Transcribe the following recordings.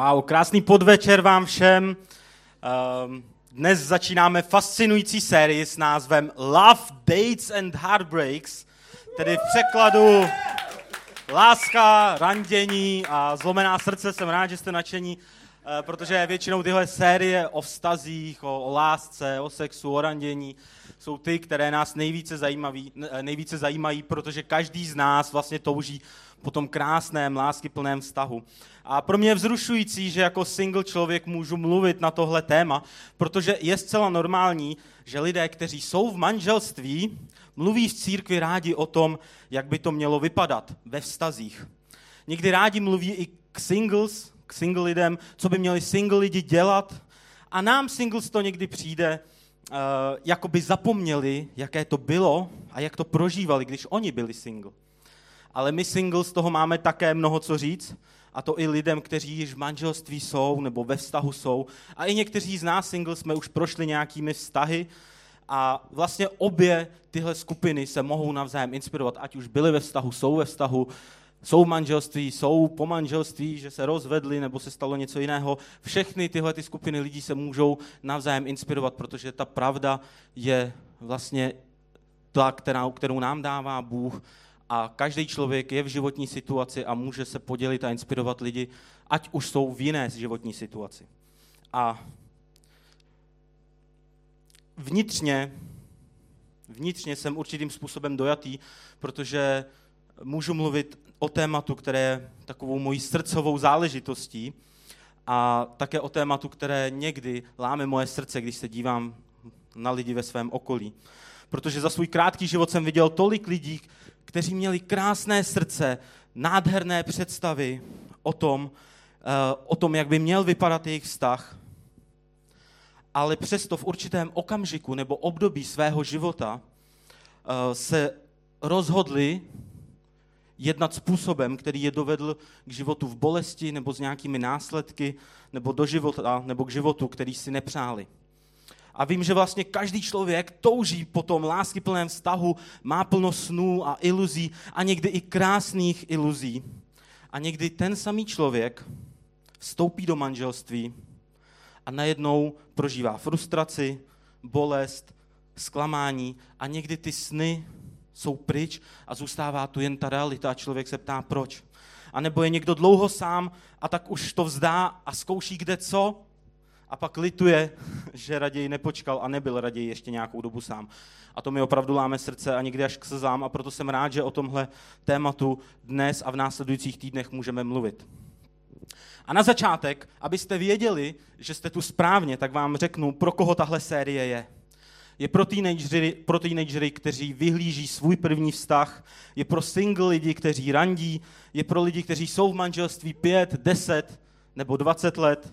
Wow, krásný podvečer vám všem. Um, dnes začínáme fascinující sérii s názvem Love, Dates and Heartbreaks, tedy v překladu Láska, randění a zlomená srdce. Jsem rád, že jste nadšení, eh, protože většinou tyhle série o vztazích, o, o lásce, o sexu, o randění jsou ty, které nás nejvíce, zajímaví, nejvíce zajímají, protože každý z nás vlastně touží po tom krásném, láskyplném vztahu. A pro mě je vzrušující, že jako single člověk můžu mluvit na tohle téma, protože je zcela normální, že lidé, kteří jsou v manželství, mluví v církvi rádi o tom, jak by to mělo vypadat ve vztazích. Někdy rádi mluví i k singles, k single lidem, co by měli single lidi dělat. A nám singles to někdy přijde, uh, jako by zapomněli, jaké to bylo a jak to prožívali, když oni byli single. Ale my singles toho máme také mnoho co říct, a to i lidem, kteří již v manželství jsou nebo ve vztahu jsou. A i někteří z nás singles jsme už prošli nějakými vztahy a vlastně obě tyhle skupiny se mohou navzájem inspirovat, ať už byli ve vztahu, jsou ve vztahu, jsou v manželství, jsou po manželství, že se rozvedli nebo se stalo něco jiného. Všechny tyhle ty skupiny lidí se můžou navzájem inspirovat, protože ta pravda je vlastně ta, kterou, kterou nám dává Bůh a každý člověk je v životní situaci a může se podělit a inspirovat lidi, ať už jsou v jiné životní situaci. A vnitřně, vnitřně jsem určitým způsobem dojatý, protože můžu mluvit o tématu, které je takovou mojí srdcovou záležitostí a také o tématu, které někdy láme moje srdce, když se dívám na lidi ve svém okolí. Protože za svůj krátký život jsem viděl tolik lidí, kteří měli krásné srdce, nádherné představy o tom, eh, o tom, jak by měl vypadat jejich vztah, ale přesto v určitém okamžiku nebo období svého života eh, se rozhodli jednat způsobem, který je dovedl k životu v bolesti nebo s nějakými následky, nebo do života, nebo k životu, který si nepřáli. A vím, že vlastně každý člověk touží po tom láskyplném vztahu, má plno snů a iluzí a někdy i krásných iluzí. A někdy ten samý člověk vstoupí do manželství a najednou prožívá frustraci, bolest, zklamání a někdy ty sny jsou pryč a zůstává tu jen ta realita a člověk se ptá proč. A nebo je někdo dlouho sám a tak už to vzdá a zkouší kde co a pak lituje, že raději nepočkal a nebyl raději ještě nějakou dobu sám. A to mi opravdu láme srdce a někdy až k slzám a proto jsem rád, že o tomhle tématu dnes a v následujících týdnech můžeme mluvit. A na začátek, abyste věděli, že jste tu správně, tak vám řeknu, pro koho tahle série je. Je pro teenagery, pro teenagery, kteří vyhlíží svůj první vztah, je pro single lidi, kteří randí, je pro lidi, kteří jsou v manželství 5, 10 nebo 20 let,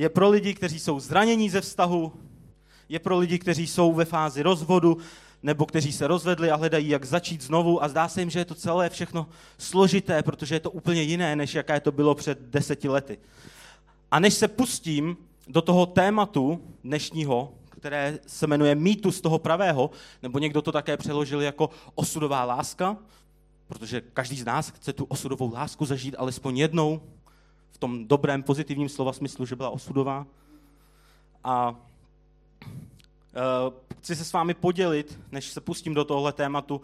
je pro lidi, kteří jsou zranění ze vztahu, je pro lidi, kteří jsou ve fázi rozvodu, nebo kteří se rozvedli a hledají, jak začít znovu a zdá se jim, že je to celé všechno složité, protože je to úplně jiné, než jaké to bylo před deseti lety. A než se pustím do toho tématu dnešního, které se jmenuje mýtus toho pravého, nebo někdo to také přeložil jako osudová láska, protože každý z nás chce tu osudovou lásku zažít alespoň jednou, v tom dobrém, pozitivním slova smyslu, že byla osudová. A uh, chci se s vámi podělit, než se pustím do tohle tématu,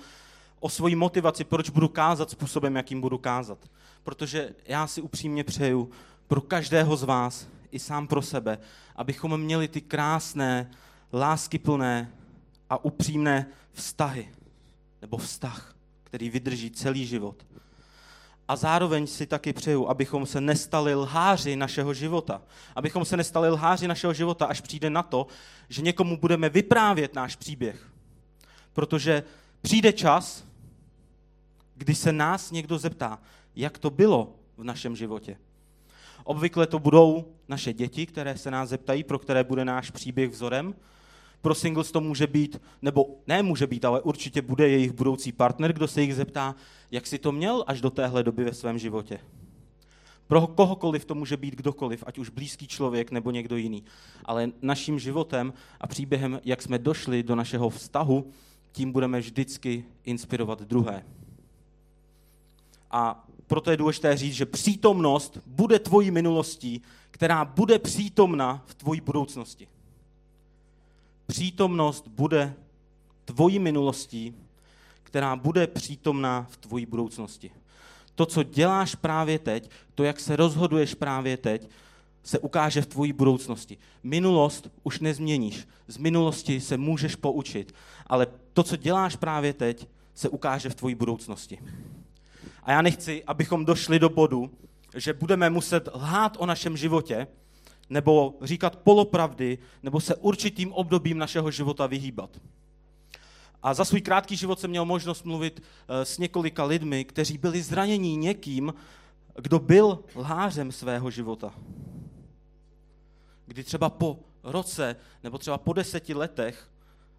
o svoji motivaci, proč budu kázat způsobem, jakým budu kázat. Protože já si upřímně přeju pro každého z vás, i sám pro sebe, abychom měli ty krásné, láskyplné a upřímné vztahy, nebo vztah, který vydrží celý život. A zároveň si taky přeju, abychom se nestali lháři našeho života. Abychom se nestali lháři našeho života, až přijde na to, že někomu budeme vyprávět náš příběh. Protože přijde čas, kdy se nás někdo zeptá, jak to bylo v našem životě. Obvykle to budou naše děti, které se nás zeptají, pro které bude náš příběh vzorem, pro singles to může být, nebo ne může být, ale určitě bude jejich budoucí partner, kdo se jich zeptá, jak si to měl až do téhle doby ve svém životě. Pro kohokoliv to může být kdokoliv, ať už blízký člověk nebo někdo jiný. Ale naším životem a příběhem, jak jsme došli do našeho vztahu, tím budeme vždycky inspirovat druhé. A proto je důležité říct, že přítomnost bude tvojí minulostí, která bude přítomna v tvojí budoucnosti. Přítomnost bude tvojí minulostí, která bude přítomná v tvojí budoucnosti. To, co děláš právě teď, to, jak se rozhoduješ právě teď, se ukáže v tvojí budoucnosti. Minulost už nezměníš. Z minulosti se můžeš poučit, ale to, co děláš právě teď, se ukáže v tvojí budoucnosti. A já nechci, abychom došli do bodu, že budeme muset lhát o našem životě, nebo říkat polopravdy, nebo se určitým obdobím našeho života vyhýbat. A za svůj krátký život jsem měl možnost mluvit eh, s několika lidmi, kteří byli zranění někým, kdo byl lhářem svého života. Kdy třeba po roce nebo třeba po deseti letech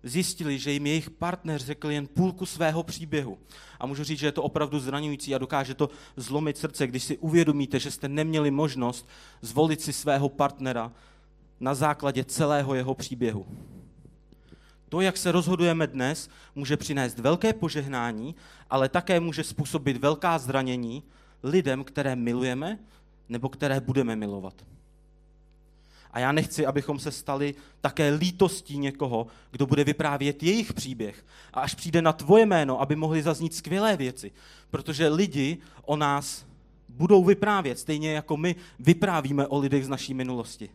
zjistili, že jim jejich partner řekl jen půlku svého příběhu. A můžu říct, že je to opravdu zraňující a dokáže to zlomit srdce, když si uvědomíte, že jste neměli možnost zvolit si svého partnera na základě celého jeho příběhu. To, jak se rozhodujeme dnes, může přinést velké požehnání, ale také může způsobit velká zranění lidem, které milujeme nebo které budeme milovat. A já nechci, abychom se stali také lítostí někoho, kdo bude vyprávět jejich příběh. A až přijde na tvoje jméno, aby mohli zaznít skvělé věci. Protože lidi o nás budou vyprávět, stejně jako my vyprávíme o lidech z naší minulosti.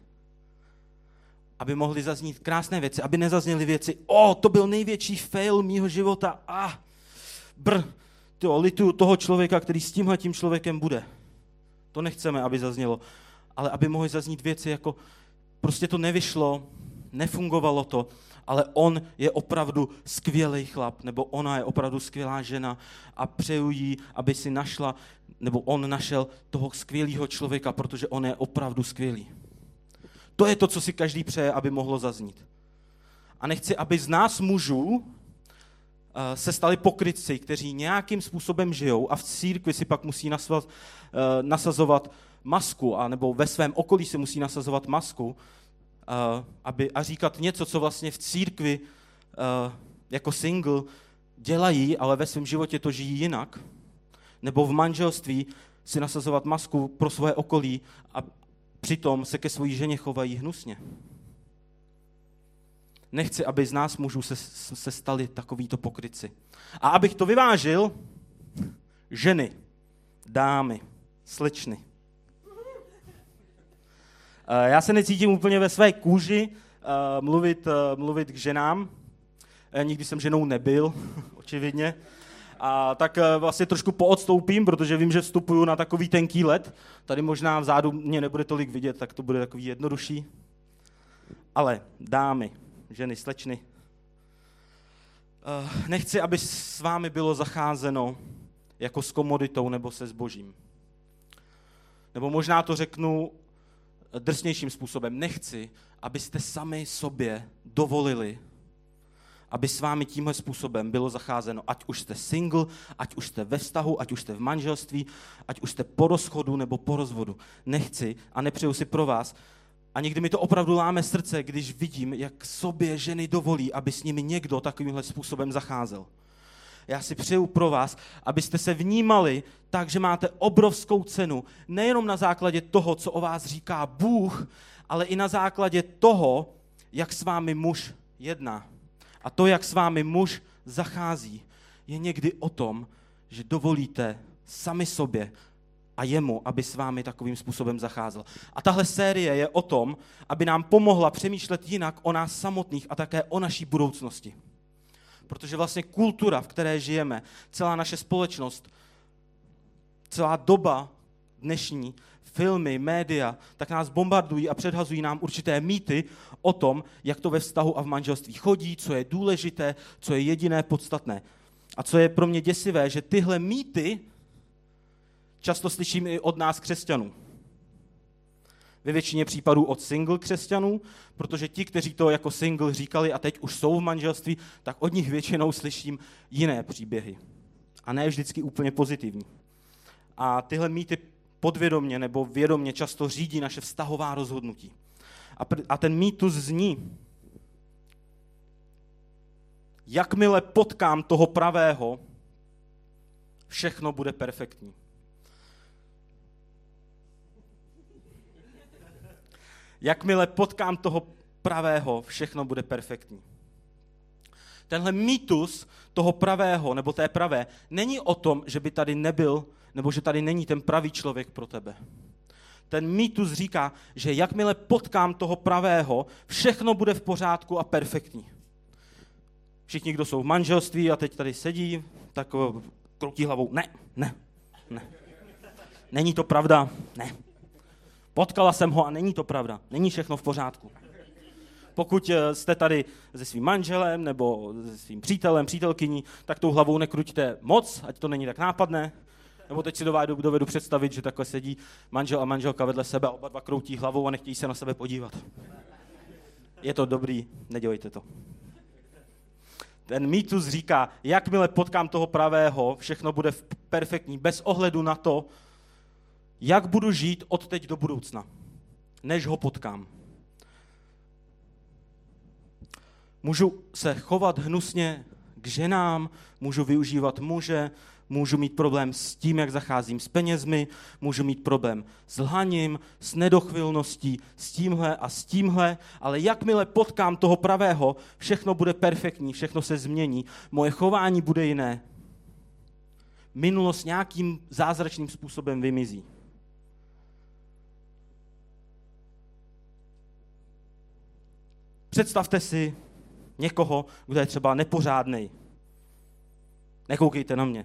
Aby mohli zaznít krásné věci, aby nezazněly věci, o, to byl největší fail mýho života, a ah, br, to, lituju toho člověka, který s tímhle tím člověkem bude. To nechceme, aby zaznělo. Ale aby mohly zaznít věci jako, prostě to nevyšlo, nefungovalo to, ale on je opravdu skvělý chlap, nebo ona je opravdu skvělá žena a přeju jí, aby si našla, nebo on našel toho skvělého člověka, protože on je opravdu skvělý. To je to, co si každý přeje, aby mohlo zaznít. A nechci, aby z nás mužů eh, se stali pokrytci, kteří nějakým způsobem žijou a v církvi si pak musí eh, nasazovat masku, a nebo ve svém okolí se musí nasazovat masku, uh, aby, a říkat něco, co vlastně v církvi uh, jako single dělají, ale ve svém životě to žijí jinak. Nebo v manželství si nasazovat masku pro svoje okolí a přitom se ke své ženě chovají hnusně. Nechci, aby z nás mužů se, se stali takovýto pokryci. A abych to vyvážil, ženy, dámy, slečny, Eh, já se necítím úplně ve své kůži eh, mluvit, eh, mluvit k ženám. Nikdy jsem ženou nebyl, očividně. A tak vlastně trošku poodstoupím, protože vím, že vstupuju na takový tenký let. Tady možná vzadu mě nebude tolik vidět, tak to bude takový jednodušší. Ale dámy, ženy, slečny, nechci, aby s vámi bylo zacházeno jako s komoditou nebo se zbožím. Nebo možná to řeknu drsnějším způsobem. Nechci, abyste sami sobě dovolili, aby s vámi tímhle způsobem bylo zacházeno. Ať už jste single, ať už jste ve vztahu, ať už jste v manželství, ať už jste po rozchodu nebo po rozvodu. Nechci a nepřeju si pro vás. A někdy mi to opravdu láme srdce, když vidím, jak sobě ženy dovolí, aby s nimi někdo takovýmhle způsobem zacházel. Já si přeju pro vás, abyste se vnímali tak, že máte obrovskou cenu, nejenom na základě toho, co o vás říká Bůh, ale i na základě toho, jak s vámi muž jedná. A to, jak s vámi muž zachází, je někdy o tom, že dovolíte sami sobě a jemu, aby s vámi takovým způsobem zacházel. A tahle série je o tom, aby nám pomohla přemýšlet jinak o nás samotných a také o naší budoucnosti. Protože vlastně kultura, v které žijeme, celá naše společnost, celá doba dnešní, filmy, média, tak nás bombardují a předhazují nám určité mýty o tom, jak to ve vztahu a v manželství chodí, co je důležité, co je jediné podstatné. A co je pro mě děsivé, že tyhle mýty často slyším i od nás křesťanů ve většině případů od single křesťanů, protože ti, kteří to jako single říkali a teď už jsou v manželství, tak od nich většinou slyším jiné příběhy. A ne vždycky úplně pozitivní. A tyhle mýty podvědomně nebo vědomně často řídí naše vztahová rozhodnutí. A, pr- a ten mýtus zní, jakmile potkám toho pravého, všechno bude perfektní. Jakmile potkám toho pravého, všechno bude perfektní. Tenhle mýtus toho pravého nebo té pravé není o tom, že by tady nebyl nebo že tady není ten pravý člověk pro tebe. Ten mýtus říká, že jakmile potkám toho pravého, všechno bude v pořádku a perfektní. Všichni, kdo jsou v manželství a teď tady sedí, tak eh, kroutí hlavou. Ne, ne, ne. Není to pravda? Ne. Potkala jsem ho a není to pravda. Není všechno v pořádku. Pokud eh, jste tady se svým manželem nebo se svým přítelem, přítelkyní, tak tou hlavou nekruťte moc, ať to není tak nápadné. Nebo teď si dovedu, dovedu představit, že takhle sedí manžel a manželka vedle sebe a oba dva kroutí hlavou a nechtějí se na sebe podívat. Je to dobrý, nedělejte to. Ten mýtus říká, jakmile potkám toho pravého, všechno bude perfektní, bez ohledu na to, jak budu žít od teď do budoucna, než ho potkám. Můžu se chovat hnusně k ženám, můžu využívat muže, můžu mít problém s tím, jak zacházím s penězmi, můžu mít problém s lhaním, s nedochvilností, s tímhle a s tímhle, ale jakmile potkám toho pravého, všechno bude perfektní, všechno se změní, moje chování bude jiné. Minulost nějakým zázračným způsobem vymizí. Představte si někoho, kdo je třeba nepořádný. Nekoukejte na mě.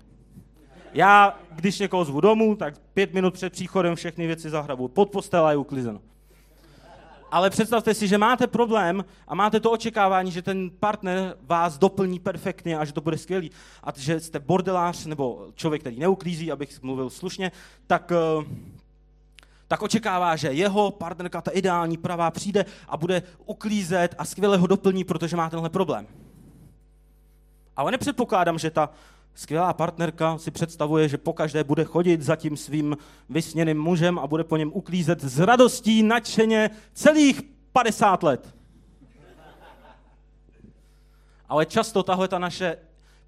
Já, když někoho zvu domů, tak pět minut před příchodem všechny věci zahrabu. Pod postel a je uklizeno. Ale představte si, že máte problém a máte to očekávání, že ten partner vás doplní perfektně a že to bude skvělý. A že jste bordelář nebo člověk, který neuklízí, abych mluvil slušně, tak, eh, tak očekává, že jeho partnerka, ta ideální pravá, přijde a bude uklízet a skvěle ho doplní, protože má tenhle problém. Ale nepředpokládám, že ta skvělá partnerka si představuje, že pokaždé bude chodit za tím svým vysněným mužem a bude po něm uklízet s radostí nadšeně celých 50 let. Ale často tahle ta naše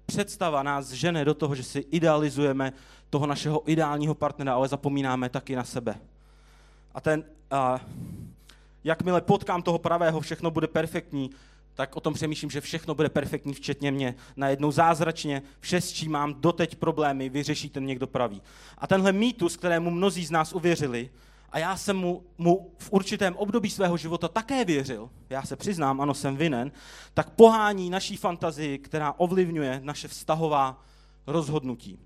představa nás žene do toho, že si idealizujeme toho našeho ideálního partnera, ale zapomínáme taky na sebe. A ten, a, jakmile potkám toho pravého, všechno bude perfektní, tak o tom přemýšlím, že všechno bude perfektní, včetně mě. Najednou zázračně vše, s čím mám doteď problémy, vyřeší ten někdo pravý. A tenhle mýtus, kterému mnozí z nás uvěřili, a já jsem mu, mu v určitém období svého života také věřil, já se přiznám, ano, jsem vinen, tak pohání naší fantazii, která ovlivňuje naše vztahová rozhodnutí.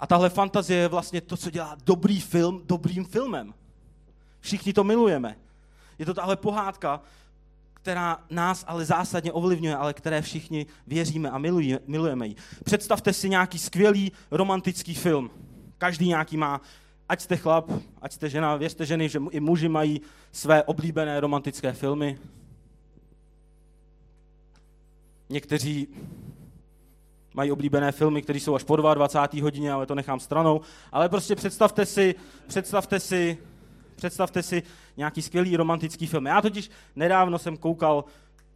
A tahle fantazie je vlastně to, co dělá dobrý film dobrým filmem. Všichni to milujeme. Je to tahle pohádka, která nás ale zásadně ovlivňuje, ale které všichni věříme a milujeme, milujeme ji. Představte si nějaký skvělý romantický film. Každý nějaký má, ať jste chlap, ať jste žena, věřte ženy, že i muži mají své oblíbené romantické filmy. Někteří mají oblíbené filmy, které jsou až po 22. hodině, ale to nechám stranou. Ale prostě představte si, představte si Představte si nějaký skvělý romantický film. Já totiž nedávno jsem koukal,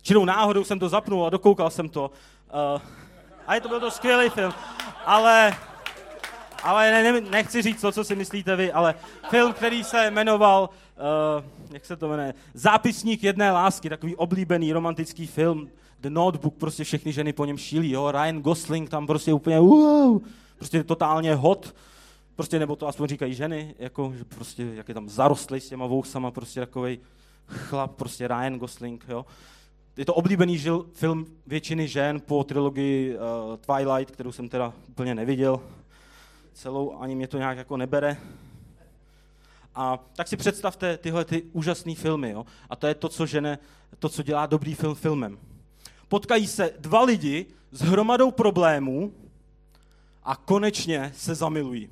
činou náhodou jsem to zapnul a dokoukal jsem to. Uh, a je to byl to skvělý film. Ale, ale ne, ne, nechci říct to, co si myslíte vy, ale film, který se jmenoval, uh, jak se to jmenuje, Zápisník jedné lásky, takový oblíbený romantický film, The Notebook, prostě všechny ženy po něm šílí, jo, Ryan Gosling tam prostě úplně, wow, prostě totálně hot, Prostě, nebo to aspoň říkají ženy, jako, že prostě, jak je tam zarostlý s těma vousama, prostě takový chlap, prostě Ryan Gosling, jo. Je to oblíbený žil, film většiny žen po trilogii uh, Twilight, kterou jsem teda úplně neviděl. Celou ani mě to nějak jako nebere. A tak si představte tyhle ty úžasné filmy. Jo? A to je to, co žene, to, co dělá dobrý film filmem. Potkají se dva lidi s hromadou problémů a konečně se zamilují.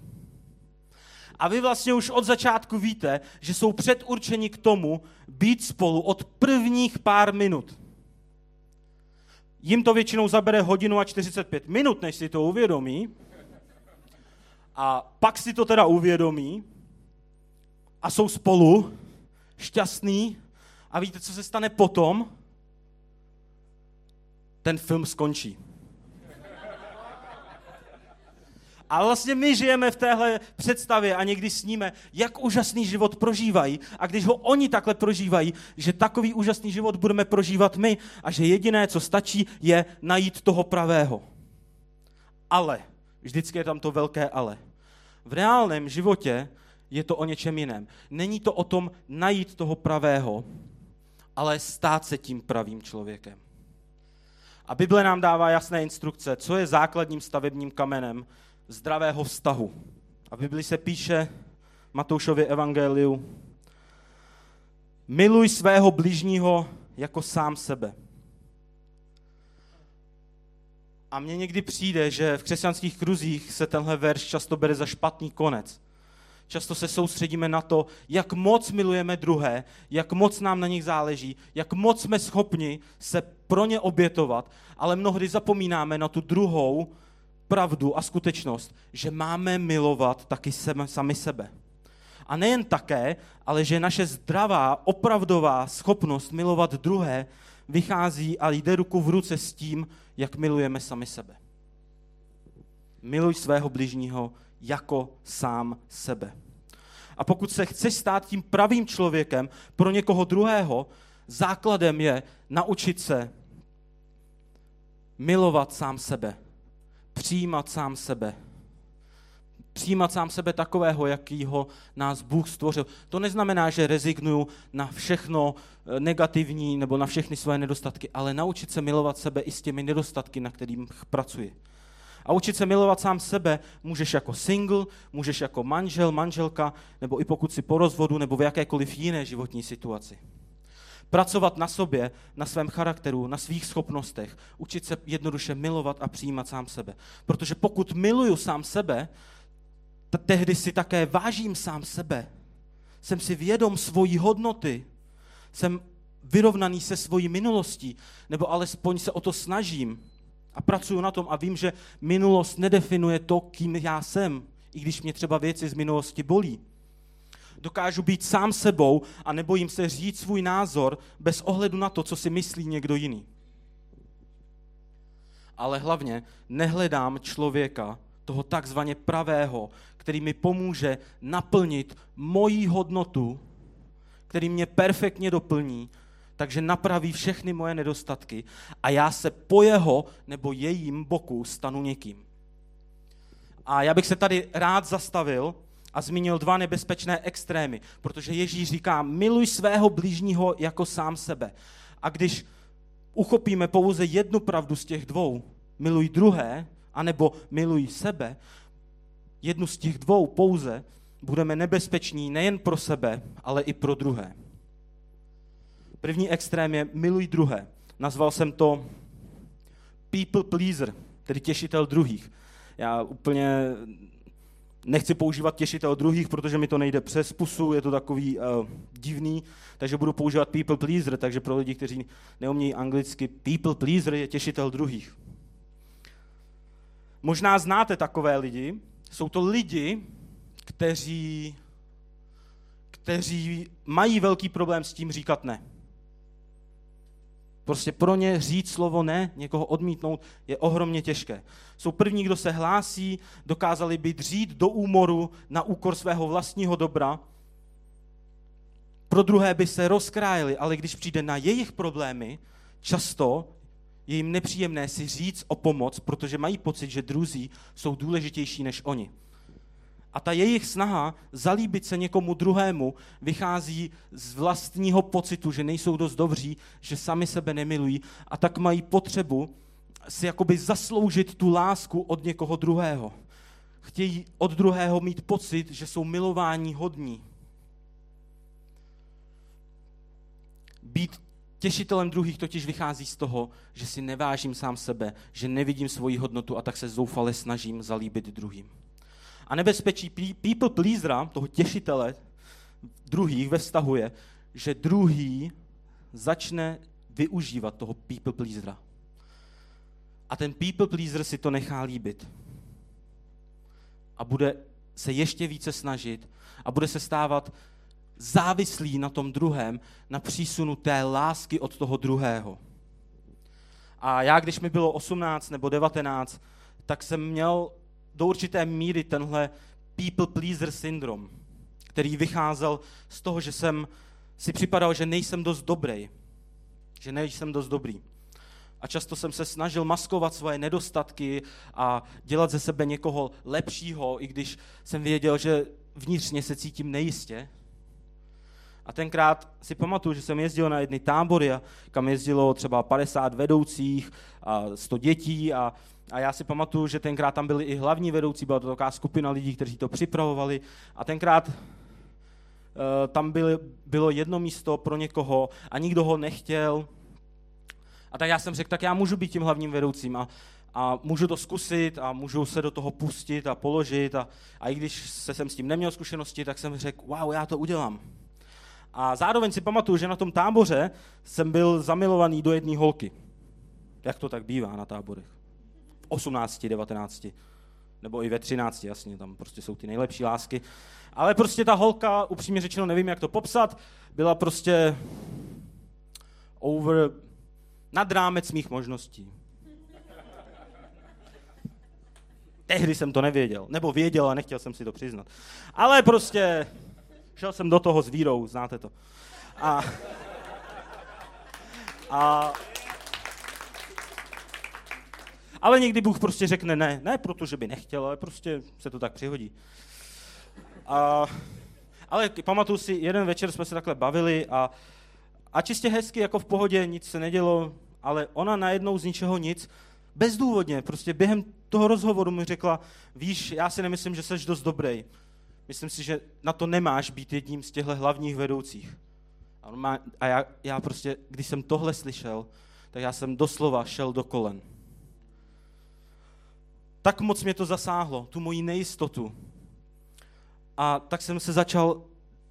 A vy vlastně už od začátku víte, že jsou předurčeni k tomu být spolu od prvních pár minut. Jim to většinou zabere hodinu a 45 minut, než si to uvědomí. A pak si to teda uvědomí a jsou spolu, šťastný. A víte, co se stane potom? Ten film skončí. A vlastně my žijeme v téhle představě a někdy sníme, jak úžasný život prožívají. A když ho oni takhle prožívají, že takový úžasný život budeme prožívat my a že jediné, co stačí, je najít toho pravého. Ale, vždycky je tam to velké ale. V reálném životě je to o něčem jiném. Není to o tom najít toho pravého, ale stát se tím pravým člověkem. A Bible nám dává jasné instrukce, co je základním stavebním kamenem zdravého vztahu. A v Bibli se píše Matoušově evangeliu, miluj svého bližního jako sám sebe. A mně někdy přijde, že v křesťanských kruzích se tenhle verš často bere za špatný konec. Často se soustředíme na to, jak moc milujeme druhé, jak moc nám na nich záleží, jak moc jsme schopni se pro ně obětovat, ale mnohdy zapomínáme na tu druhou pravdu a skutečnost, že máme milovat taky sami sebe. A nejen také, ale že naše zdravá, opravdová schopnost milovat druhé vychází a jde ruku v ruce s tím, jak milujeme sami sebe. Miluj svého bližního jako sám sebe. A pokud se chceš stát tím pravým člověkem pro někoho druhého, základem je naučit se milovat sám sebe, přijímat sám sebe, přijímat sám sebe takového, jakýho nás Bůh stvořil. To neznamená, že rezignuju na všechno eh, negativní nebo na všechny své nedostatky, ale naučit se milovat sebe i s těmi nedostatky, na kterých pracuji. A učit se milovat sám sebe můžeš jako single, můžeš jako manžel, manželka, nebo i pokud si po rozvodu, nebo v jakékoliv jiné životní situaci. Pracovat na sobě, na svém charakteru, na svých schopnostech, učit se jednoduše milovat a přijímat sám sebe. Protože pokud miluju sám sebe, tehdy si také vážím sám sebe. Jsem si vědom svojí hodnoty. Jsem vyrovnaný se svojí minulostí, nebo alespoň se o to snažím a pracuju na tom a vím, že minulost nedefinuje to, kým já jsem, i když mě třeba věci z minulosti bolí. Dokážu být sám sebou a nebojím se říct svůj názor bez ohledu na to, co si myslí někdo jiný. Ale hlavně nehledám člověka, toho takzvaně pravého, který mi pomůže naplnit moji hodnotu, který mě perfektně doplní takže napraví všechny moje nedostatky a já se po jeho nebo jejím boku stanu někým. A já bych se tady rád zastavil a zmínil dva nebezpečné extrémy, protože Ježíš říká, miluj svého blížního jako sám sebe. A když uchopíme pouze jednu pravdu z těch dvou, miluj druhé, anebo miluj sebe, jednu z těch dvou pouze, budeme nebezpeční nejen pro sebe, ale i pro druhé. První extrém je miluj druhé. Nazval jsem to people pleaser, tedy těšitel druhých. Já úplně nechci používat těšitel druhých, protože mi to nejde přes pusu, je to takový uh, divný, takže budu používat people pleaser, takže pro lidi, kteří neumějí anglicky, people pleaser je těšitel druhých. Možná znáte takové lidi, jsou to lidi, kteří, kteří mají velký problém s tím říkat ne. Prostě pro ně říct slovo ne, někoho odmítnout, je ohromně těžké. Jsou první, kdo se hlásí, dokázali by dřít do úmoru na úkor svého vlastního dobra. Pro druhé by se rozkrájeli, ale když přijde na jejich problémy, často je jim nepříjemné si říct o pomoc, protože mají pocit, že druzí jsou důležitější než oni. A ta jejich snaha zalíbit se někomu druhému vychází z vlastního pocitu, že nejsou dost dobří, že sami sebe nemilují a tak mají potřebu si jakoby zasloužit tu lásku od někoho druhého. Chtějí od druhého mít pocit, že jsou milování hodní. Být těšitelem druhých totiž vychází z toho, že si nevážím sám sebe, že nevidím svoji hodnotu a tak se zoufale snažím zalíbit druhým. A nebezpečí people pleasera, toho těšitele druhých ve vztahu je, že druhý začne využívat toho people pleasera. A ten people pleaser si to nechá líbit. A bude se ještě více snažit a bude se stávat závislý na tom druhém, na přísunu té lásky od toho druhého. A já, když mi bylo 18 nebo 19, tak jsem měl do určité míry tenhle people pleaser syndrom, který vycházel z toho, že jsem si připadal, že nejsem dost dobrý. Že nejsem dost dobrý. A často jsem se snažil maskovat svoje nedostatky a dělat ze sebe někoho lepšího, i když jsem věděl, že vnitřně se cítím nejistě. A tenkrát si pamatuju, že jsem jezdil na jedny tábory, kam jezdilo třeba 50 vedoucích a 100 dětí a, a já si pamatuju, že tenkrát tam byli i hlavní vedoucí, byla to taková skupina lidí, kteří to připravovali a tenkrát uh, tam byly, bylo jedno místo pro někoho a nikdo ho nechtěl. A tak já jsem řekl, tak já můžu být tím hlavním vedoucím a, a můžu to zkusit a můžu se do toho pustit a položit a, a i když se jsem s tím neměl zkušenosti, tak jsem řekl, wow, já to udělám. A zároveň si pamatuju, že na tom táboře jsem byl zamilovaný do jedné holky. Jak to tak bývá na táborech? V 18, 19, nebo i ve 13, jasně, tam prostě jsou ty nejlepší lásky. Ale prostě ta holka, upřímně řečeno, nevím, jak to popsat, byla prostě over, nad rámec mých možností. Tehdy jsem to nevěděl. Nebo věděl a nechtěl jsem si to přiznat. Ale prostě Šel jsem do toho s vírou, znáte to. A, a, ale někdy Bůh prostě řekne ne, ne protože by nechtěl, ale prostě se to tak přihodí. A, ale pamatuju si, jeden večer jsme se takhle bavili a, a čistě hezky, jako v pohodě, nic se nedělo, ale ona najednou z ničeho nic, bezdůvodně, prostě během toho rozhovoru mi řekla, víš, já si nemyslím, že jsi dost dobrý. Myslím si, že na to nemáš být jedním z těchto hlavních vedoucích. A, já, já prostě, když jsem tohle slyšel, tak já jsem doslova šel do kolen. Tak moc mě to zasáhlo, tu moji nejistotu. A tak jsem se začal,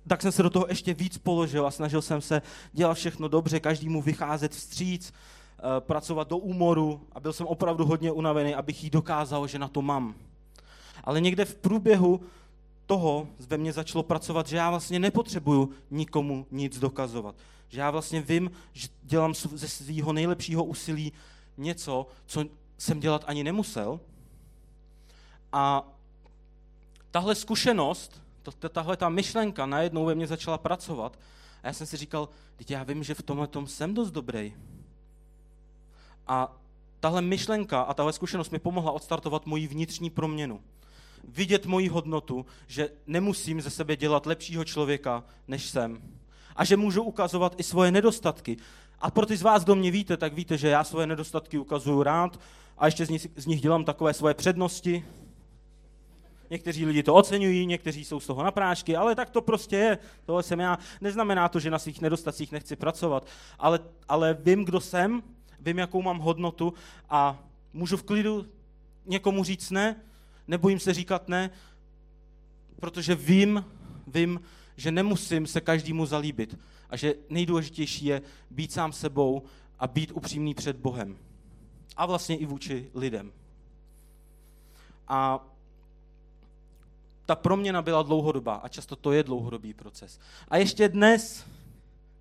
tak jsem se do toho ještě víc položil a snažil jsem se dělat všechno dobře, každému vycházet vstříc, eh, pracovat do úmoru a byl jsem opravdu hodně unavený, abych jí dokázal, že na to mám. Ale někde v průběhu toho ve mně začalo pracovat, že já vlastně nepotřebuju nikomu nic dokazovat. Že já vlastně vím, že dělám ze svého nejlepšího úsilí něco, co jsem dělat ani nemusel. A tahle zkušenost, tahle ta myšlenka najednou ve mně začala pracovat a já jsem si říkal, teď já vím, že v tomhle tom jsem dost dobrý. A tahle myšlenka a tahle zkušenost mi pomohla odstartovat moji vnitřní proměnu vidět moji hodnotu, že nemusím ze sebe dělat lepšího člověka, než jsem. A že můžu ukazovat i svoje nedostatky. A pro ty z vás, kdo mě víte, tak víte, že já svoje nedostatky ukazuju rád a ještě z nich, z nich dělám takové svoje přednosti. Někteří lidi to oceňují, někteří jsou z toho na prášky, ale tak to prostě je. Tohle jsem já. Neznamená to, že na svých nedostacích nechci pracovat, ale, ale vím, kdo jsem, vím, jakou mám hodnotu a můžu v klidu někomu říct ne, nebojím se říkat ne, protože vím, vím, že nemusím se každému zalíbit a že nejdůležitější je být sám sebou a být upřímný před Bohem. A vlastně i vůči lidem. A ta proměna byla dlouhodobá a často to je dlouhodobý proces. A ještě dnes,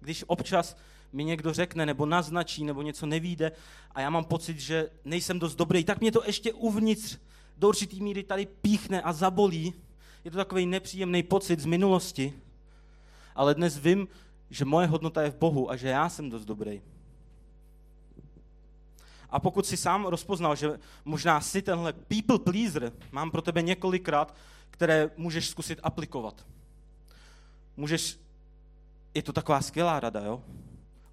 když občas mi někdo řekne nebo naznačí nebo něco nevíde a já mám pocit, že nejsem dost dobrý, tak mě to ještě uvnitř do určitý míry tady píchne a zabolí. Je to takový nepříjemný pocit z minulosti, ale dnes vím, že moje hodnota je v Bohu a že já jsem dost dobrý. A pokud si sám rozpoznal, že možná si tenhle people pleaser, mám pro tebe několikrát, které můžeš zkusit aplikovat. Můžeš, je to taková skvělá rada, jo?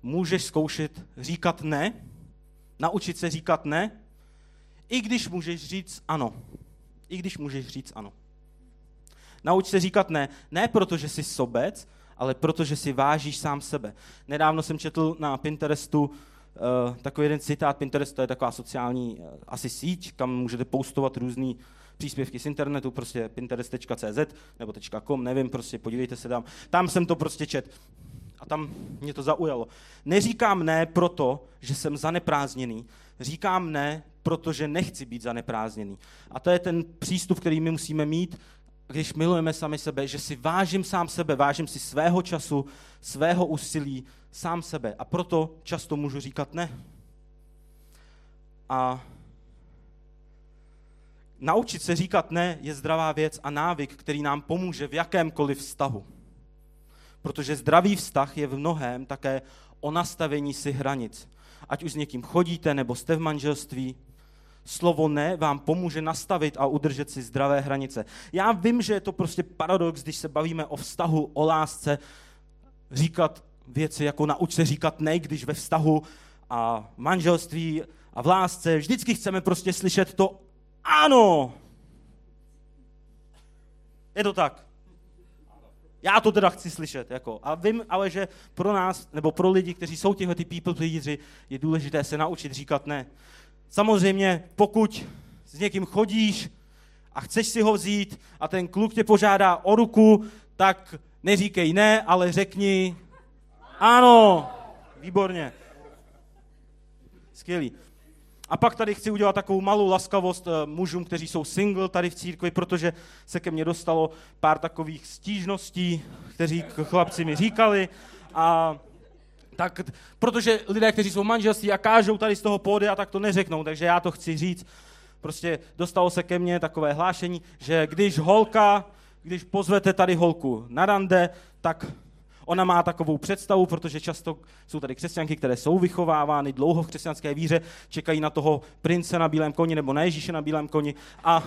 Můžeš zkoušet říkat ne, naučit se říkat ne i když můžeš říct ano. I když můžeš říct ano. Nauč se říkat ne. Ne proto, že jsi sobec, ale protože si vážíš sám sebe. Nedávno jsem četl na Pinterestu uh, takový jeden citát. Pinterest to je taková sociální uh, asi síť, kam můžete postovat různé příspěvky z internetu, prostě pinterest.cz nebo .com, nevím, prostě podívejte se tam. Tam jsem to prostě čet. A tam mě to zaujalo. Neříkám ne proto, že jsem zaneprázdněný. Říkám ne protože nechci být zaneprázdněný. A to je ten přístup, který my musíme mít, když milujeme sami sebe, že si vážím sám sebe, vážím si svého času, svého úsilí, sám sebe. A proto často můžu říkat ne. A Naučit se říkat ne je zdravá věc a návyk, který nám pomůže v jakémkoliv vztahu. Protože zdravý vztah je v mnohém také o nastavení si hranic. Ať už s někým chodíte, nebo jste v manželství, slovo ne vám pomůže nastavit a udržet si zdravé hranice. Já vím, že je to prostě paradox, když se bavíme o vztahu, o lásce, říkat věci jako nauč se říkat ne, když ve vztahu a manželství a v lásce vždycky chceme prostě slyšet to ano. Je to tak. Já to teda chci slyšet. Jako. A vím ale, že pro nás, nebo pro lidi, kteří jsou tyhle ty people pleaseři, je důležité se naučit říkat ne. Samozřejmě, pokud s někým chodíš a chceš si ho vzít a ten kluk tě požádá o ruku, tak neříkej ne, ale řekni ano. Výborně. Skvělý. A pak tady chci udělat takovou malou laskavost eh, mužům, kteří jsou single tady v církvi, protože se ke mně dostalo pár takových stížností, kteří chlapci mi říkali. A tak, protože lidé, kteří jsou manželství a kážou tady z toho pódia, tak to neřeknou, takže já to chci říct. Prostě dostalo se ke mně takové hlášení, že když holka, když pozvete tady holku na rande, tak Ona má takovou představu, protože často jsou tady křesťanky, které jsou vychovávány dlouho v křesťanské víře, čekají na toho prince na bílém koni nebo na Ježíše na bílém koni a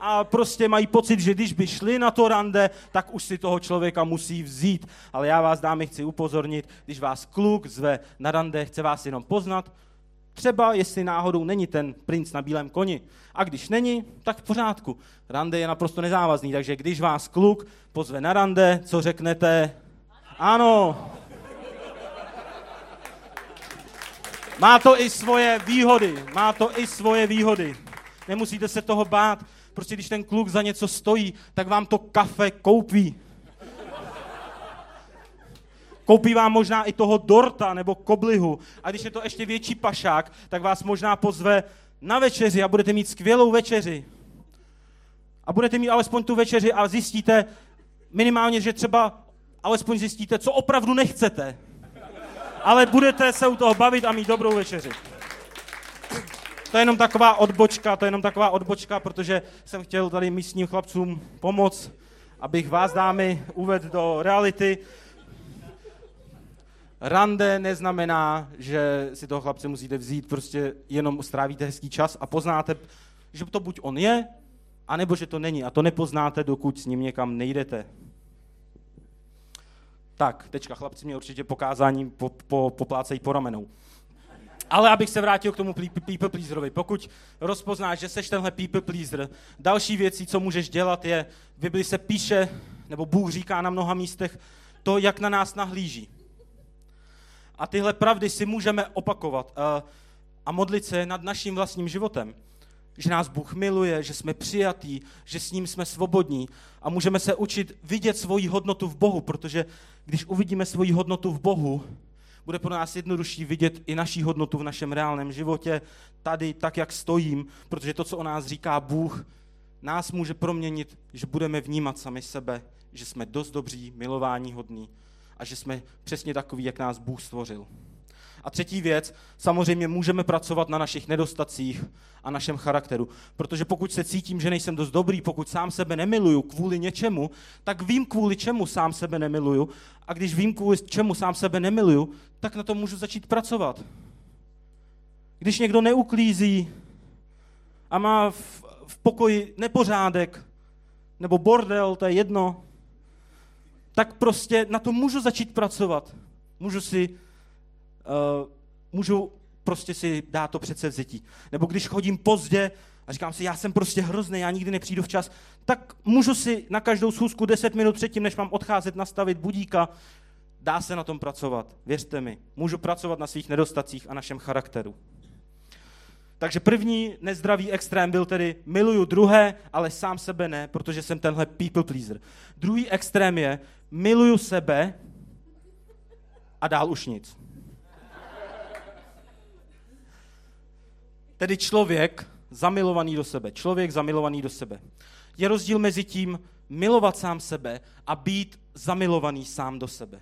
a prostě mají pocit, že když by šli na to rande, tak už si toho člověka musí vzít. Ale já vás, dámy, chci upozornit, když vás kluk zve na rande, chce vás jenom poznat, třeba jestli náhodou není ten princ na bílém koni. A když není, tak v pořádku. Rande je naprosto nezávazný, takže když vás kluk pozve na rande, co řeknete? Ano. Má to i svoje výhody. Má to i svoje výhody. Nemusíte se toho bát. Prostě když ten kluk za něco stojí, tak vám to kafe koupí. Koupí vám možná i toho dorta nebo koblihu. A když je to ještě větší pašák, tak vás možná pozve na večeři a budete mít skvělou večeři. A budete mít alespoň tu večeři a zjistíte minimálně, že třeba alespoň zjistíte, co opravdu nechcete. Ale budete se u toho bavit a mít dobrou večeři. To je jenom taková odbočka, to je jenom taková odbočka, protože jsem chtěl tady místním chlapcům pomoct, abych vás, dámy, uvedl do reality. Rande neznamená, že si toho chlapce musíte vzít, prostě jenom strávíte hezký čas a poznáte, že to buď on je, anebo že to není. A to nepoznáte, dokud s ním někam nejdete. Tak, tečka, chlapci mě určitě pokázání po, po, poplácejí po ramenou. Ale abych se vrátil k tomu people pleaserovi. Pokud rozpoznáš, že seš tenhle people pleaser, další věcí, co můžeš dělat, je, v Bibli se píše, nebo Bůh říká na mnoha místech, to, jak na nás nahlíží. A tyhle pravdy si můžeme opakovat a, a modlit se nad naším vlastním životem. Že nás Bůh miluje, že jsme přijatí, že s ním jsme svobodní a můžeme se učit vidět svoji hodnotu v Bohu, protože když uvidíme svoji hodnotu v Bohu, bude pro nás jednodušší vidět i naší hodnotu v našem reálném životě, tady, tak, jak stojím, protože to, co o nás říká Bůh, nás může proměnit, že budeme vnímat sami sebe, že jsme dost dobří, milování hodní a že jsme přesně takový, jak nás Bůh stvořil. A třetí věc, samozřejmě můžeme pracovat na našich nedostacích a našem charakteru. Protože pokud se cítím, že nejsem dost dobrý, pokud sám sebe nemiluju kvůli něčemu, tak vím, kvůli čemu sám sebe nemiluju. A když vím, kvůli čemu sám sebe nemiluju, tak na to můžu začít pracovat. Když někdo neuklízí a má v, v pokoji nepořádek, nebo bordel, to je jedno, tak prostě na to můžu začít pracovat. Můžu si, můžu prostě si dát to přece vzetí. Nebo když chodím pozdě a říkám si, já jsem prostě hrozný, já nikdy nepřijdu včas, tak můžu si na každou schůzku 10 minut předtím, než mám odcházet, nastavit budíka. Dá se na tom pracovat, věřte mi. Můžu pracovat na svých nedostacích a našem charakteru. Takže první nezdravý extrém byl tedy miluju druhé, ale sám sebe ne, protože jsem tenhle people pleaser. Druhý extrém je miluju sebe a dál už nic. Tedy člověk zamilovaný do sebe. Člověk zamilovaný do sebe. Je rozdíl mezi tím milovat sám sebe a být zamilovaný sám do sebe.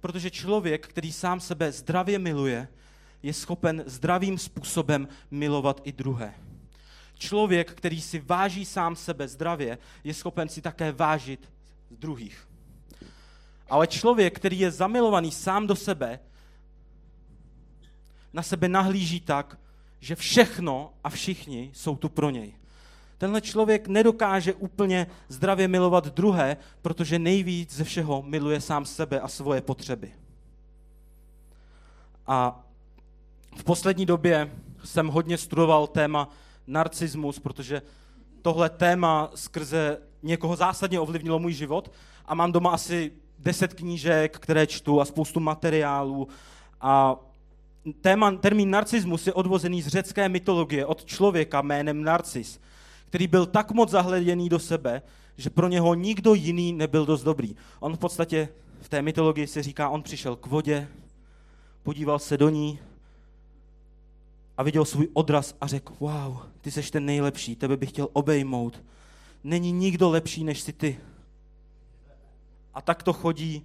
Protože člověk, který sám sebe zdravě miluje, je schopen zdravým způsobem milovat i druhé. člověk, který si váží sám sebe zdravě, je schopen si také vážit druhých. Ale člověk, který je zamilovaný sám do sebe, na sebe nahlíží tak, že všechno a všichni jsou tu pro něj. Tenhle člověk nedokáže úplně zdravě milovat druhé, protože nejvíc ze všeho miluje sám sebe a svoje potřeby. A v poslední době jsem hodně studoval téma narcismus, protože tohle téma skrze někoho zásadně ovlivnilo můj život a mám doma asi deset knížek, které čtu a spoustu materiálů a téma, termín narcismus je odvozený z řecké mytologie od člověka jménem Narcis, který byl tak moc zahleděný do sebe, že pro něho nikdo jiný nebyl dost dobrý. On v podstatě v té mytologii se říká, on přišel k vodě, podíval se do ní a viděl svůj odraz a řekl, wow, ty seš ten nejlepší, tebe bych chtěl obejmout. Není nikdo lepší než si ty. A tak to chodí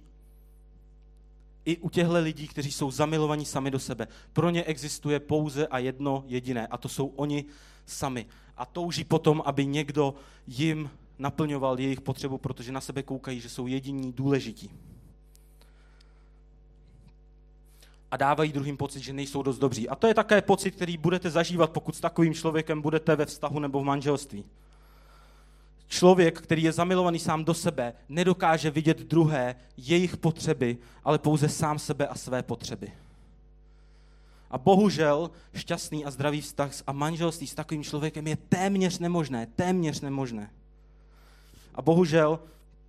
i u těchto lidí, kteří jsou zamilovaní sami do sebe. Pro ně existuje pouze a jedno jediné, a to jsou oni sami. A touží potom, aby někdo jim naplňoval jejich potřebu, protože na sebe koukají, že jsou jediní důležití. A dávají druhým pocit, že nejsou dost dobří. A to je také pocit, který budete zažívat, pokud s takovým člověkem budete ve vztahu nebo v manželství. Člověk, který je zamilovaný sám do sebe, nedokáže vidět druhé, jejich potřeby, ale pouze sám sebe a své potřeby. A bohužel šťastný a zdravý vztah a manželství s takovým člověkem je téměř nemožné, téměř nemožné. A bohužel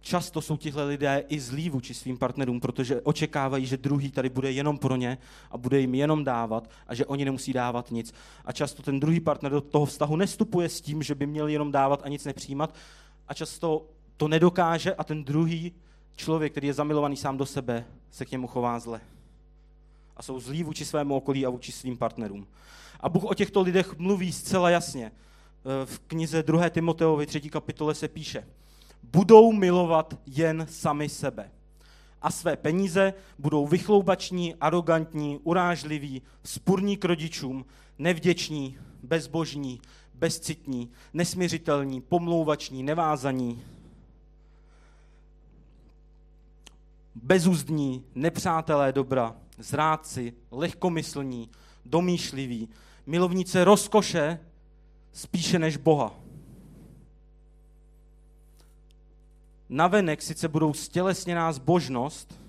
často jsou tihle lidé i zlí vůči svým partnerům, protože očekávají, že druhý tady bude jenom pro ně a bude jim jenom dávat a že oni nemusí dávat nic. A často ten druhý partner do toho vztahu nestupuje s tím, že by měl jenom dávat a nic nepřijímat a často to nedokáže a ten druhý člověk, který je zamilovaný sám do sebe, se k němu chová zle. A jsou zlí vůči svému okolí a vůči svým partnerům. A Bůh o těchto lidech mluví zcela jasně. V knize 2. Timoteovi 3. kapitole se píše – budou milovat jen sami sebe. A své peníze budou vychloubační, arrogantní, urážliví, spurní k rodičům, nevděční, bezbožní, bezcitní, nesměřitelní, pomlouvační, nevázaní, bezúzdní, nepřátelé dobra, zrádci, lehkomyslní, domýšliví, milovníci rozkoše spíše než Boha navenek sice budou stělesněná zbožnost,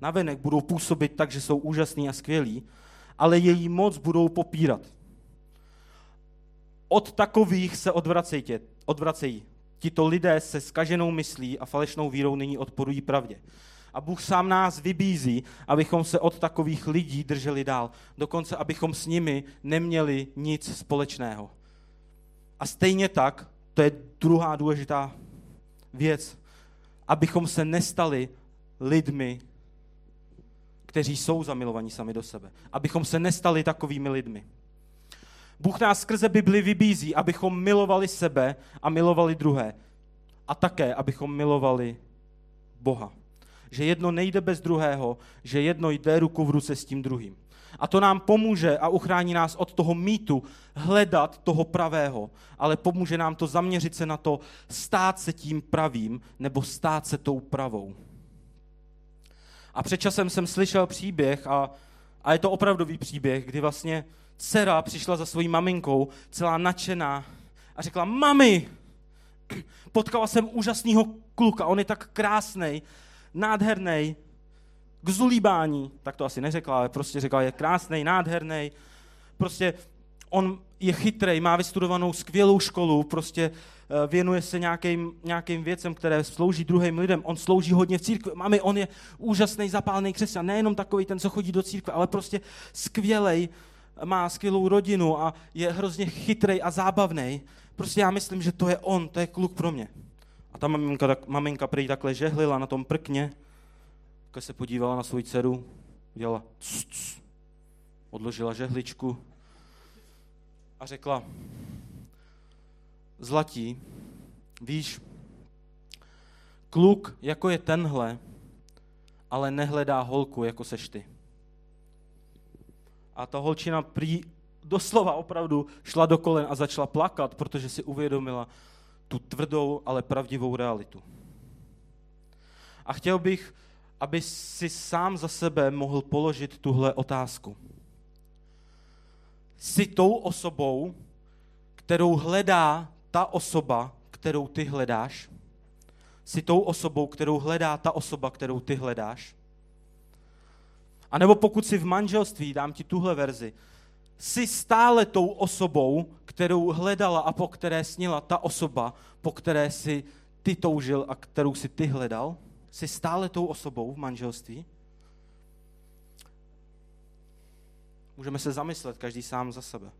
navenek budou působit tak, že jsou úžasný a skvělí, ale její moc budou popírat. Od takových se odvracejte, odvracejí. Tito lidé se skaženou myslí a falešnou vírou nyní odporují pravdě. A Bůh sám nás vybízí, abychom se od takových lidí drželi dál. Dokonce, abychom s nimi neměli nic společného. A stejně tak, to je druhá důležitá věc, abychom se nestali lidmi, kteří jsou zamilovaní sami do sebe. Abychom se nestali takovými lidmi. Bůh nás skrze Bibli vybízí, abychom milovali sebe a milovali druhé. A také, abychom milovali Boha. Že jedno nejde bez druhého, že jedno jde ruku v ruce s tím druhým. A to nám pomůže a uchrání nás od toho mýtu hledat toho pravého, ale pomůže nám to zaměřit se na to stát se tím pravým nebo stát se tou pravou. A před časem jsem slyšel příběh a, a je to opravdový příběh, kdy vlastně dcera přišla za svojí maminkou celá nadšená a řekla, mami, potkala jsem úžasného kluka, on je tak krásný, nádherný, k zulíbání, tak to asi neřekla, ale prostě řekla, je krásný, nádherný, prostě on je chytrý, má vystudovanou skvělou školu, prostě eh, věnuje se nějakým, nějakým věcem, které slouží druhým lidem. On slouží hodně v církvi. Mami, on je úžasný, zapálný křesťan. Nejenom takový ten, co chodí do církve, ale prostě skvělej, má skvělou rodinu a je hrozně chytrý a zábavný. Prostě já myslím, že to je on, to je kluk pro mě. A ta maminka, tak, maminka prý takhle žehlila na tom prkně Matka se podívala na svou dceru, udělala odložila žehličku a řekla, zlatí, víš, kluk jako je tenhle, ale nehledá holku, jako seš ty. A ta holčina prý doslova opravdu šla do kolen a začala plakat, protože si uvědomila tu tvrdou, ale pravdivou realitu. A chtěl bych, aby si sám za sebe mohl položit tuhle otázku. Jsi tou osobou, kterou hledá ta osoba, kterou ty hledáš? Jsi tou osobou, kterou hledá ta osoba, kterou ty hledáš? A nebo pokud jsi v manželství, dám ti tuhle verzi, jsi stále tou osobou, kterou hledala a po které snila ta osoba, po které si ty toužil a kterou si ty hledal? Jsi stále tou osobou v manželství? Můžeme se zamyslet, každý sám za sebe.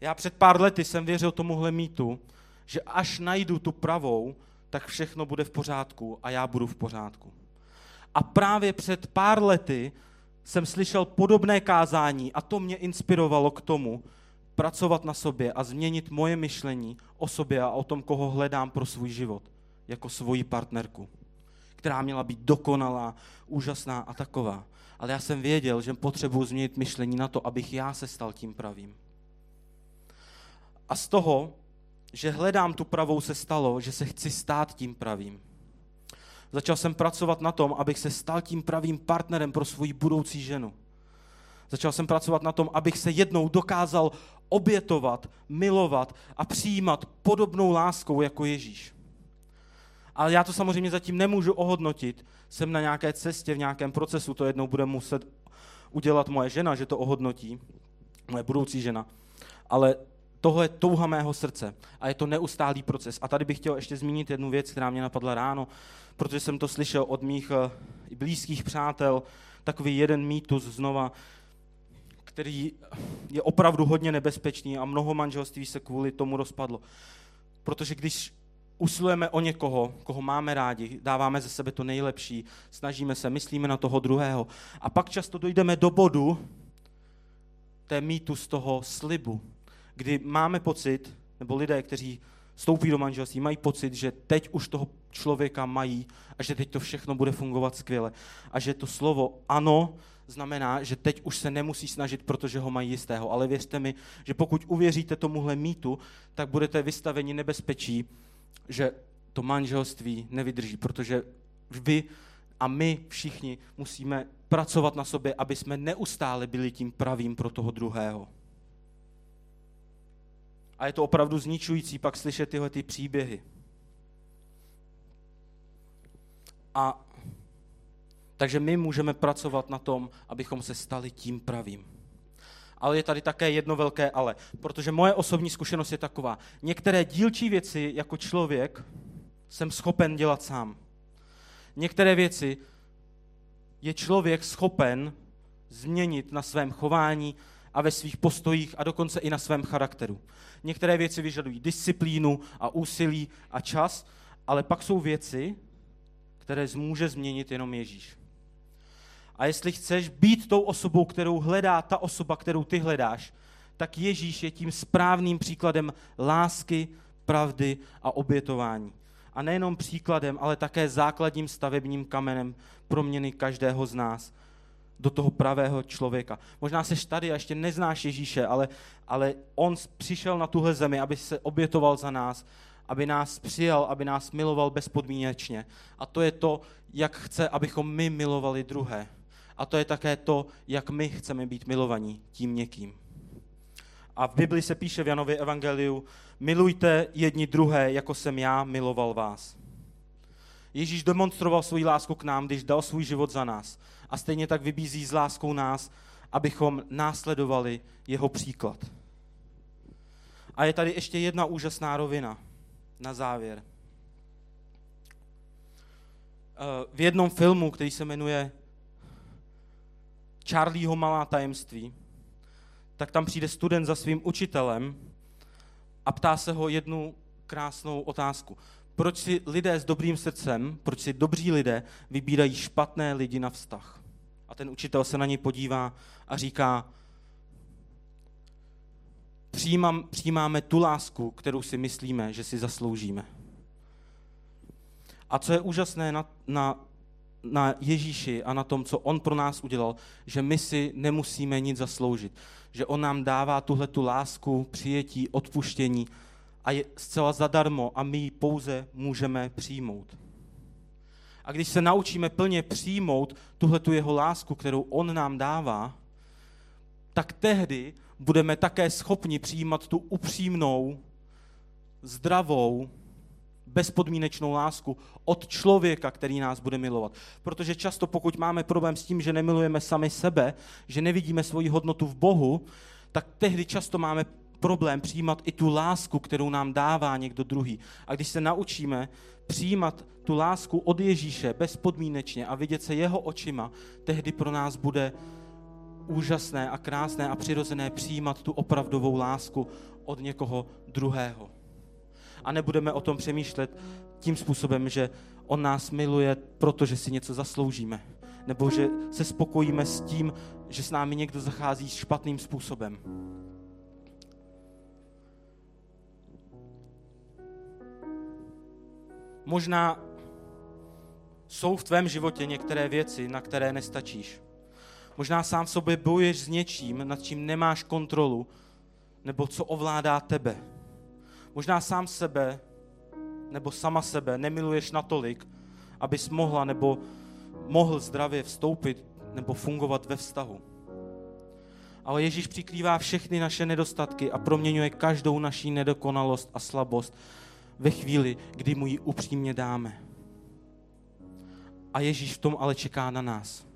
Já před pár lety jsem věřil tomuhle mýtu, že až najdu tu pravou, tak všechno bude v pořádku a já budu v pořádku. A právě před pár lety jsem slyšel podobné kázání a to mě inspirovalo k tomu pracovat na sobě a změnit moje myšlení o sobě a o tom, koho hledám pro svůj život jako svoji partnerku, která měla být dokonalá, úžasná a taková. Ale já jsem věděl, že potřebuji změnit myšlení na to, abych já se stal tím pravým. A z toho, že hledám tu pravou, se stalo, že se chci stát tím pravým. Začal jsem pracovat na tom, abych se stal tím pravým partnerem pro svoji budoucí ženu. Začal jsem pracovat na tom, abych se jednou dokázal obětovat, milovat a přijímat podobnou láskou jako Ježíš. Ale já to samozřejmě zatím nemůžu ohodnotit. Jsem na nějaké cestě, v nějakém procesu, to jednou bude muset udělat moje žena, že to ohodnotí, moje budoucí žena. Ale tohle je touha mého srdce a je to neustálý proces. A tady bych chtěl ještě zmínit jednu věc, která mě napadla ráno, protože jsem to slyšel od mých eh, blízkých přátel, takový jeden mýtus znova, který je opravdu hodně nebezpečný a mnoho manželství se kvůli tomu rozpadlo. Protože když usilujeme o někoho, koho máme rádi, dáváme ze sebe to nejlepší, snažíme se, myslíme na toho druhého. A pak často dojdeme do bodu té mýtu z toho slibu, kdy máme pocit, nebo lidé, kteří vstoupí do manželství, mají pocit, že teď už toho člověka mají a že teď to všechno bude fungovat skvěle. A že to slovo ano znamená, že teď už se nemusí snažit, protože ho mají jistého. Ale věřte mi, že pokud uvěříte tomuhle mýtu, tak budete vystaveni nebezpečí, že to manželství nevydrží, protože vy a my všichni musíme pracovat na sobě, aby jsme neustále byli tím pravým pro toho druhého. A je to opravdu zničující pak slyšet tyhle ty příběhy. A takže my můžeme pracovat na tom, abychom se stali tím pravým. Ale je tady také jedno velké ale, protože moje osobní zkušenost je taková. Některé dílčí věci jako člověk jsem schopen dělat sám. Některé věci je člověk schopen změnit na svém chování a ve svých postojích a dokonce i na svém charakteru. Některé věci vyžadují disciplínu a úsilí a čas, ale pak jsou věci, které může změnit jenom Ježíš. A jestli chceš být tou osobou, kterou hledá ta osoba, kterou ty hledáš, tak Ježíš je tím správným příkladem lásky, pravdy a obětování. A nejenom příkladem, ale také základním stavebním kamenem proměny každého z nás do toho pravého člověka. Možná seš tady a ještě neznáš Ježíše, ale, ale on přišel na tuhle zemi, aby se obětoval za nás, aby nás přijal, aby nás miloval bezpodmínečně. A to je to, jak chce, abychom my milovali druhé. A to je také to, jak my chceme být milovaní tím někým. A v Bibli se píše v Janově evangeliu, milujte jedni druhé, jako jsem já miloval vás. Ježíš demonstroval svou lásku k nám, když dal svůj život za nás. A stejně tak vybízí s láskou nás, abychom následovali jeho příklad. A je tady ještě jedna úžasná rovina na závěr. Eh, v jednom filmu, který se jmenuje Charlieho malá tajemství, tak tam přijde student za svým učitelem a ptá se ho jednu krásnou otázku. Proč si lidé s dobrým srdcem, proč si dobří lidé vybírají špatné lidi na vztah? A ten učitel se na něj podívá a říká, přijímám, přijímáme tu lásku, kterou si myslíme, že si zasloužíme. A co je úžasné na, na na Ježíši a na tom, co on pro nás udělal, že my si nemusíme nic zasloužit. Že on nám dává tuhle tu lásku, přijetí, odpuštění a je zcela zadarmo a my ji pouze můžeme přijmout. A když se naučíme plně přijmout tuhle tu jeho lásku, kterou on nám dává, tak tehdy budeme také schopni přijímat tu upřímnou, zdravou, bezpodmínečnou lásku od člověka, který nás bude milovat. Protože často, pokud máme problém s tím, že nemilujeme sami sebe, že nevidíme svoji hodnotu v Bohu, tak tehdy často máme problém přijímat i tu lásku, kterou nám dává někdo druhý. A když se naučíme přijímat tu lásku od Ježíše bezpodmínečně a vidět se jeho očima, tehdy pro nás bude úžasné a krásné a přirozené přijímat tu opravdovou lásku od někoho druhého. A nebudeme o tom přemýšlet tím způsobem, že on nás miluje, protože si něco zasloužíme. Nebo že se spokojíme s tím, že s námi někdo zachází špatným způsobem. Možná jsou v tvém životě některé věci, na které nestačíš. Možná sám v sobě bojuješ s něčím, nad čím nemáš kontrolu, nebo co ovládá tebe. Možná sám sebe nebo sama sebe nemiluješ natolik, abys mohla nebo mohl zdravě vstoupit nebo fungovat ve vztahu. Ale Ježíš přikrývá všechny naše nedostatky a proměňuje každou naší nedokonalost a slabost ve chvíli, kdy mu ji upřímně dáme. A Ježíš v tom ale čeká na nás.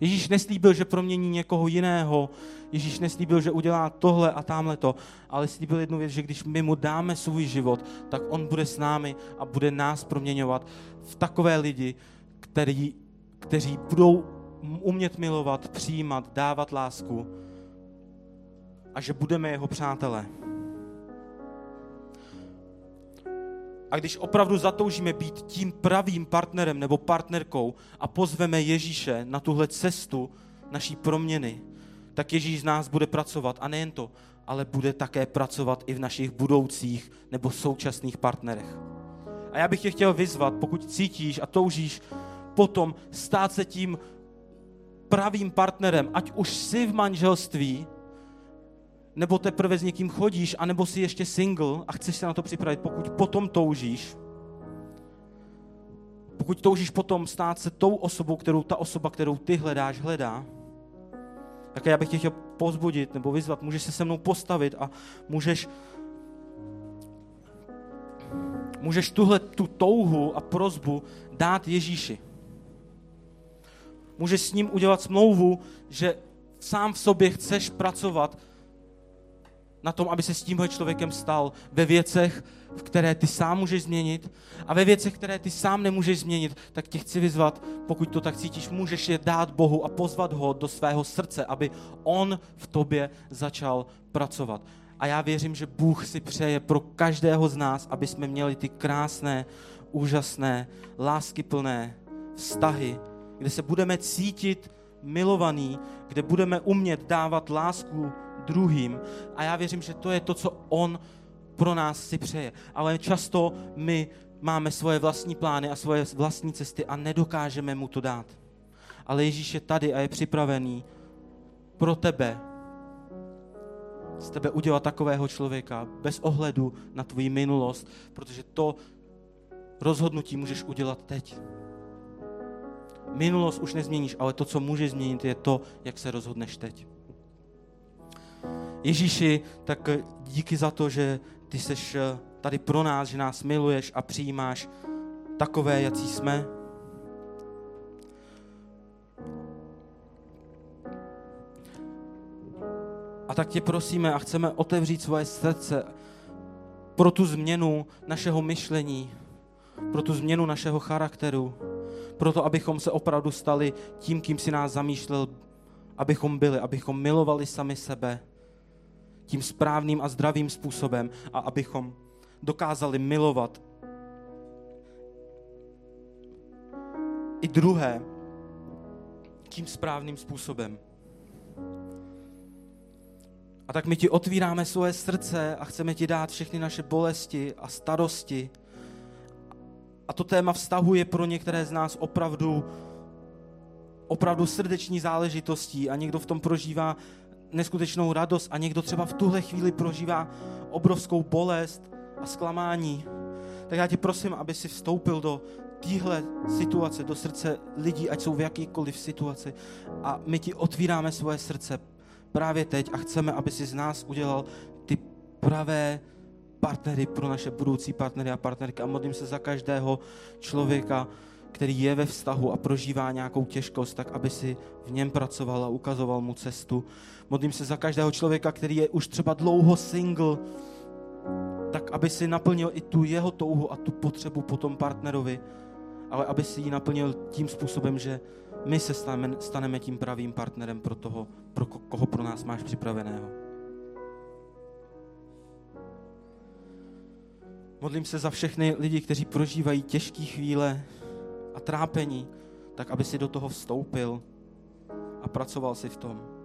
Ježíš neslíbil, že promění někoho jiného. Ježíš neslíbil, že udělá tohle a tamhle to, ale slíbil jednu věc, že když my mu dáme svůj život, tak on bude s námi a bude nás proměňovat v takové lidi, který, kteří budou umět milovat, přijímat, dávat lásku a že budeme jeho přátelé. A když opravdu zatoužíme být tím pravým partnerem nebo partnerkou a pozveme Ježíše na tuhle cestu naší proměny, tak Ježíš z nás bude pracovat. A nejen to, ale bude také pracovat i v našich budoucích nebo současných partnerech. A já bych tě chtěl vyzvat, pokud cítíš a toužíš potom stát se tím pravým partnerem, ať už jsi v manželství, nebo teprve s někým chodíš, anebo jsi ještě single a chceš se na to připravit, pokud potom toužíš, pokud toužíš potom stát se tou osobou, kterou ta osoba, kterou ty hledáš, hledá, tak já bych tě chtěl pozbudit nebo vyzvat, můžeš se se mnou postavit a můžeš můžeš tuhle tu touhu a prozbu dát Ježíši. Můžeš s ním udělat smlouvu, že sám v sobě chceš pracovat na tom, aby se s tímhle člověkem stal ve věcech, v které ty sám můžeš změnit a ve věcech, které ty sám nemůžeš změnit, tak tě chci vyzvat, pokud to tak cítíš, můžeš je dát Bohu a pozvat ho do svého srdce, aby on v tobě začal pracovat. A já věřím, že Bůh si přeje pro každého z nás, aby jsme měli ty krásné, úžasné, láskyplné vztahy, kde se budeme cítit milovaný, kde budeme umět dávat lásku druhým. A já věřím, že to je to, co on pro nás si přeje. Ale často my máme svoje vlastní plány a svoje vlastní cesty a nedokážeme mu to dát. Ale Ježíš je tady a je připravený pro tebe, z tebe udělat takového člověka bez ohledu na tvoji minulost, protože to rozhodnutí můžeš udělat teď. Minulost už nezměníš, ale to, co můžeš změnit, je to, jak se rozhodneš teď. Ježíši, tak díky za to, že ty jsi eh, tady pro nás, že nás miluješ a přijímáš takové, jací jsme. A tak tě prosíme a chceme otevřít svoje srdce pro tu změnu našeho myšlení, pro tu změnu našeho charakteru, pro to, abychom se opravdu stali tím, kým si nás zamýšlel, abychom byli, abychom milovali sami sebe tím správným a zdravým způsobem a abychom dokázali milovat i druhé tím správným způsobem. A tak my ti otvíráme svoje srdce a chceme ti dát všechny naše bolesti a starosti A to téma vztahu je pro některé z nás opravdu, opravdu srdeční záležitostí a někdo v tom prožívá neskutečnou radost a někdo třeba v tuhle chvíli prožívá obrovskou bolest a zklamání. Tak já tě prosím, aby si vstoupil do téhle situace, do srdce lidí, ať jsou v jakýkoliv situaci. A my ti otvíráme svoje srdce právě teď a chceme, aby si z nás udělal ty pravé partnery pro naše budoucí partnery a partnerky. A modlím se za každého člověka, který je ve vztahu a prožívá nějakou těžkost, tak aby si v něm pracoval a ukazoval mu cestu. Modlím se za každého člověka, který je už třeba dlouho single, tak aby si naplnil i tu jeho touhu a tu potřebu po tom partnerovi, ale aby si ji naplnil tím způsobem, že my se staneme, staneme tím pravým partnerem pro toho, pro koho pro nás máš připraveného. Modlím se za všechny lidi, kteří prožívají těžké chvíle trápení, tak aby si do toho vstoupil a pracoval si v tom.